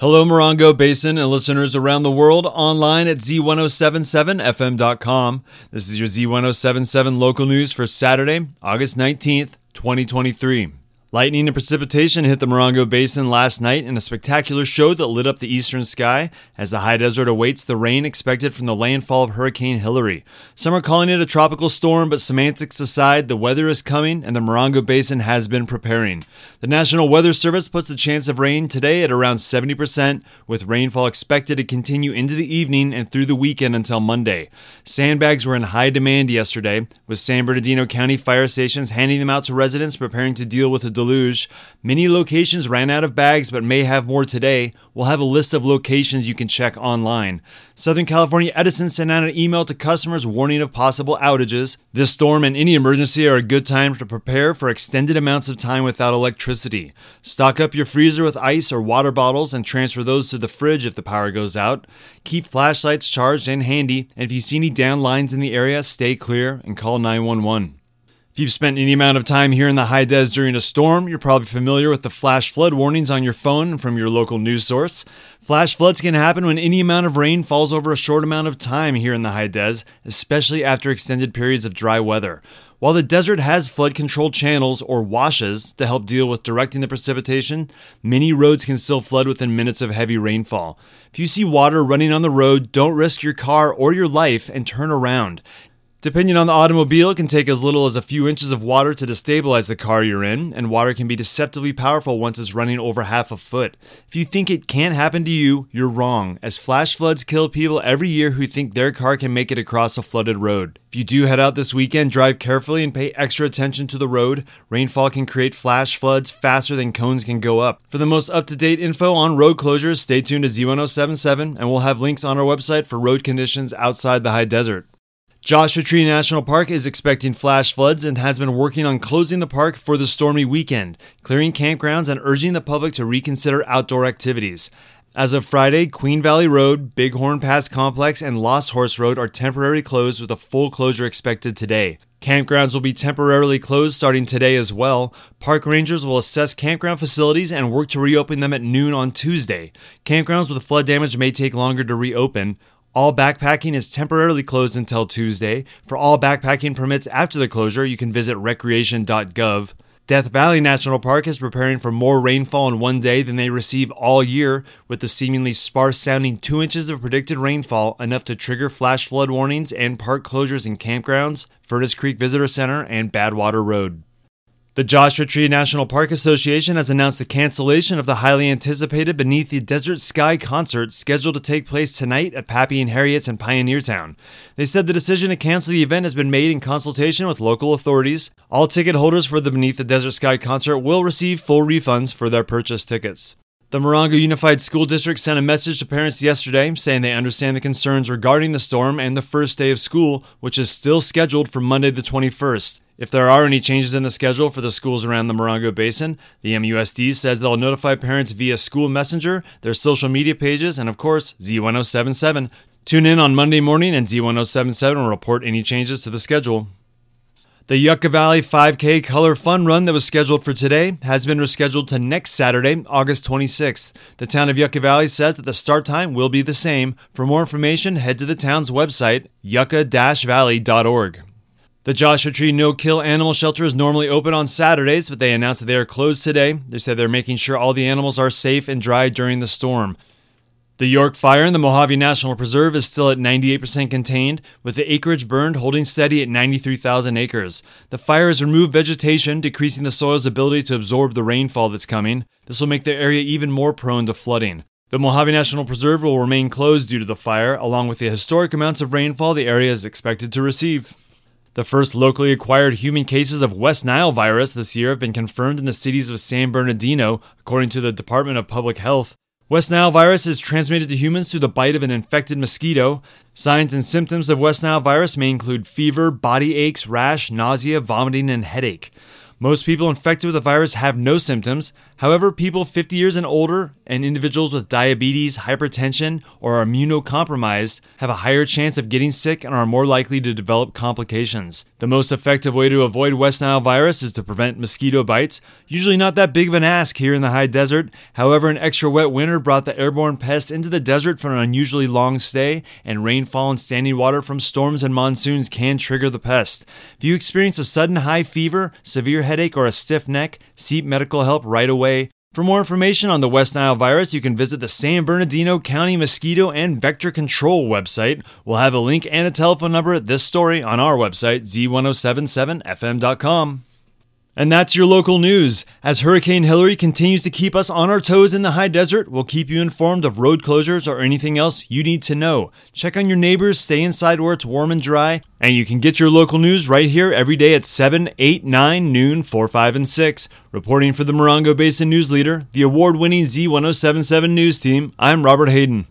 Hello, Morongo Basin and listeners around the world online at Z1077FM.com. This is your Z1077 local news for Saturday, August 19th, 2023. Lightning and precipitation hit the Morongo Basin last night in a spectacular show that lit up the eastern sky as the high desert awaits the rain expected from the landfall of Hurricane Hilary. Some are calling it a tropical storm, but semantics aside, the weather is coming and the Morongo Basin has been preparing. The National Weather Service puts the chance of rain today at around 70%, with rainfall expected to continue into the evening and through the weekend until Monday. Sandbags were in high demand yesterday, with San Bernardino County fire stations handing them out to residents preparing to deal with a deluge. Many locations ran out of bags but may have more today. We'll have a list of locations you can check online. Southern California Edison sent out an email to customers warning of possible outages. This storm and any emergency are a good time to prepare for extended amounts of time without electricity. Stock up your freezer with ice or water bottles and transfer those to the fridge if the power goes out. Keep flashlights charged and handy, and if you see any down lines in the area, stay clear and call 911. If you've spent any amount of time here in the high des during a storm, you're probably familiar with the flash flood warnings on your phone from your local news source. Flash floods can happen when any amount of rain falls over a short amount of time here in the high des, especially after extended periods of dry weather. While the desert has flood control channels or washes to help deal with directing the precipitation, many roads can still flood within minutes of heavy rainfall. If you see water running on the road, don't risk your car or your life and turn around. Depending on the automobile, it can take as little as a few inches of water to destabilize the car you're in, and water can be deceptively powerful once it's running over half a foot. If you think it can't happen to you, you're wrong, as flash floods kill people every year who think their car can make it across a flooded road. If you do head out this weekend, drive carefully and pay extra attention to the road. Rainfall can create flash floods faster than cones can go up. For the most up to date info on road closures, stay tuned to Z1077, and we'll have links on our website for road conditions outside the high desert. Joshua Tree National Park is expecting flash floods and has been working on closing the park for the stormy weekend, clearing campgrounds and urging the public to reconsider outdoor activities. As of Friday, Queen Valley Road, Bighorn Pass Complex, and Lost Horse Road are temporarily closed with a full closure expected today. Campgrounds will be temporarily closed starting today as well. Park rangers will assess campground facilities and work to reopen them at noon on Tuesday. Campgrounds with flood damage may take longer to reopen. All backpacking is temporarily closed until Tuesday. For all backpacking permits after the closure, you can visit recreation.gov. Death Valley National Park is preparing for more rainfall in one day than they receive all year, with the seemingly sparse sounding 2 inches of predicted rainfall, enough to trigger flash flood warnings and park closures in campgrounds, Furnace Creek Visitor Center, and Badwater Road. The Joshua Tree National Park Association has announced the cancellation of the highly anticipated Beneath the Desert Sky concert scheduled to take place tonight at Pappy and Harriet's in Pioneertown. They said the decision to cancel the event has been made in consultation with local authorities. All ticket holders for the Beneath the Desert Sky concert will receive full refunds for their purchased tickets. The Morongo Unified School District sent a message to parents yesterday saying they understand the concerns regarding the storm and the first day of school, which is still scheduled for Monday the 21st. If there are any changes in the schedule for the schools around the Morongo Basin, the MUSD says they'll notify parents via School Messenger, their social media pages, and of course, Z1077. Tune in on Monday morning and Z1077 will report any changes to the schedule. The Yucca Valley 5K Color Fun Run that was scheduled for today has been rescheduled to next Saturday, August 26th. The town of Yucca Valley says that the start time will be the same. For more information, head to the town's website, yucca-valley.org. The Joshua Tree No Kill Animal Shelter is normally open on Saturdays, but they announced that they are closed today. They said they're making sure all the animals are safe and dry during the storm. The York Fire in the Mojave National Preserve is still at 98% contained, with the acreage burned holding steady at 93,000 acres. The fire has removed vegetation, decreasing the soil's ability to absorb the rainfall that's coming. This will make the area even more prone to flooding. The Mojave National Preserve will remain closed due to the fire, along with the historic amounts of rainfall the area is expected to receive. The first locally acquired human cases of West Nile virus this year have been confirmed in the cities of San Bernardino, according to the Department of Public Health. West Nile virus is transmitted to humans through the bite of an infected mosquito. Signs and symptoms of West Nile virus may include fever, body aches, rash, nausea, vomiting, and headache. Most people infected with the virus have no symptoms. However, people 50 years and older and individuals with diabetes, hypertension, or immunocompromised have a higher chance of getting sick and are more likely to develop complications. The most effective way to avoid West Nile virus is to prevent mosquito bites. Usually not that big of an ask here in the high desert. However, an extra wet winter brought the airborne pest into the desert for an unusually long stay, and rainfall and standing water from storms and monsoons can trigger the pest. If you experience a sudden high fever, severe headache, or a stiff neck, seek medical help right away. For more information on the West Nile virus, you can visit the San Bernardino County Mosquito and Vector Control website. We'll have a link and a telephone number at this story on our website, z1077fm.com. And that's your local news. As Hurricane Hilary continues to keep us on our toes in the high desert, we'll keep you informed of road closures or anything else you need to know. Check on your neighbors, stay inside where it's warm and dry, and you can get your local news right here every day at 7, 8, 9, noon, 4, 5, and 6. Reporting for the Morongo Basin News Leader, the award winning Z1077 News Team, I'm Robert Hayden.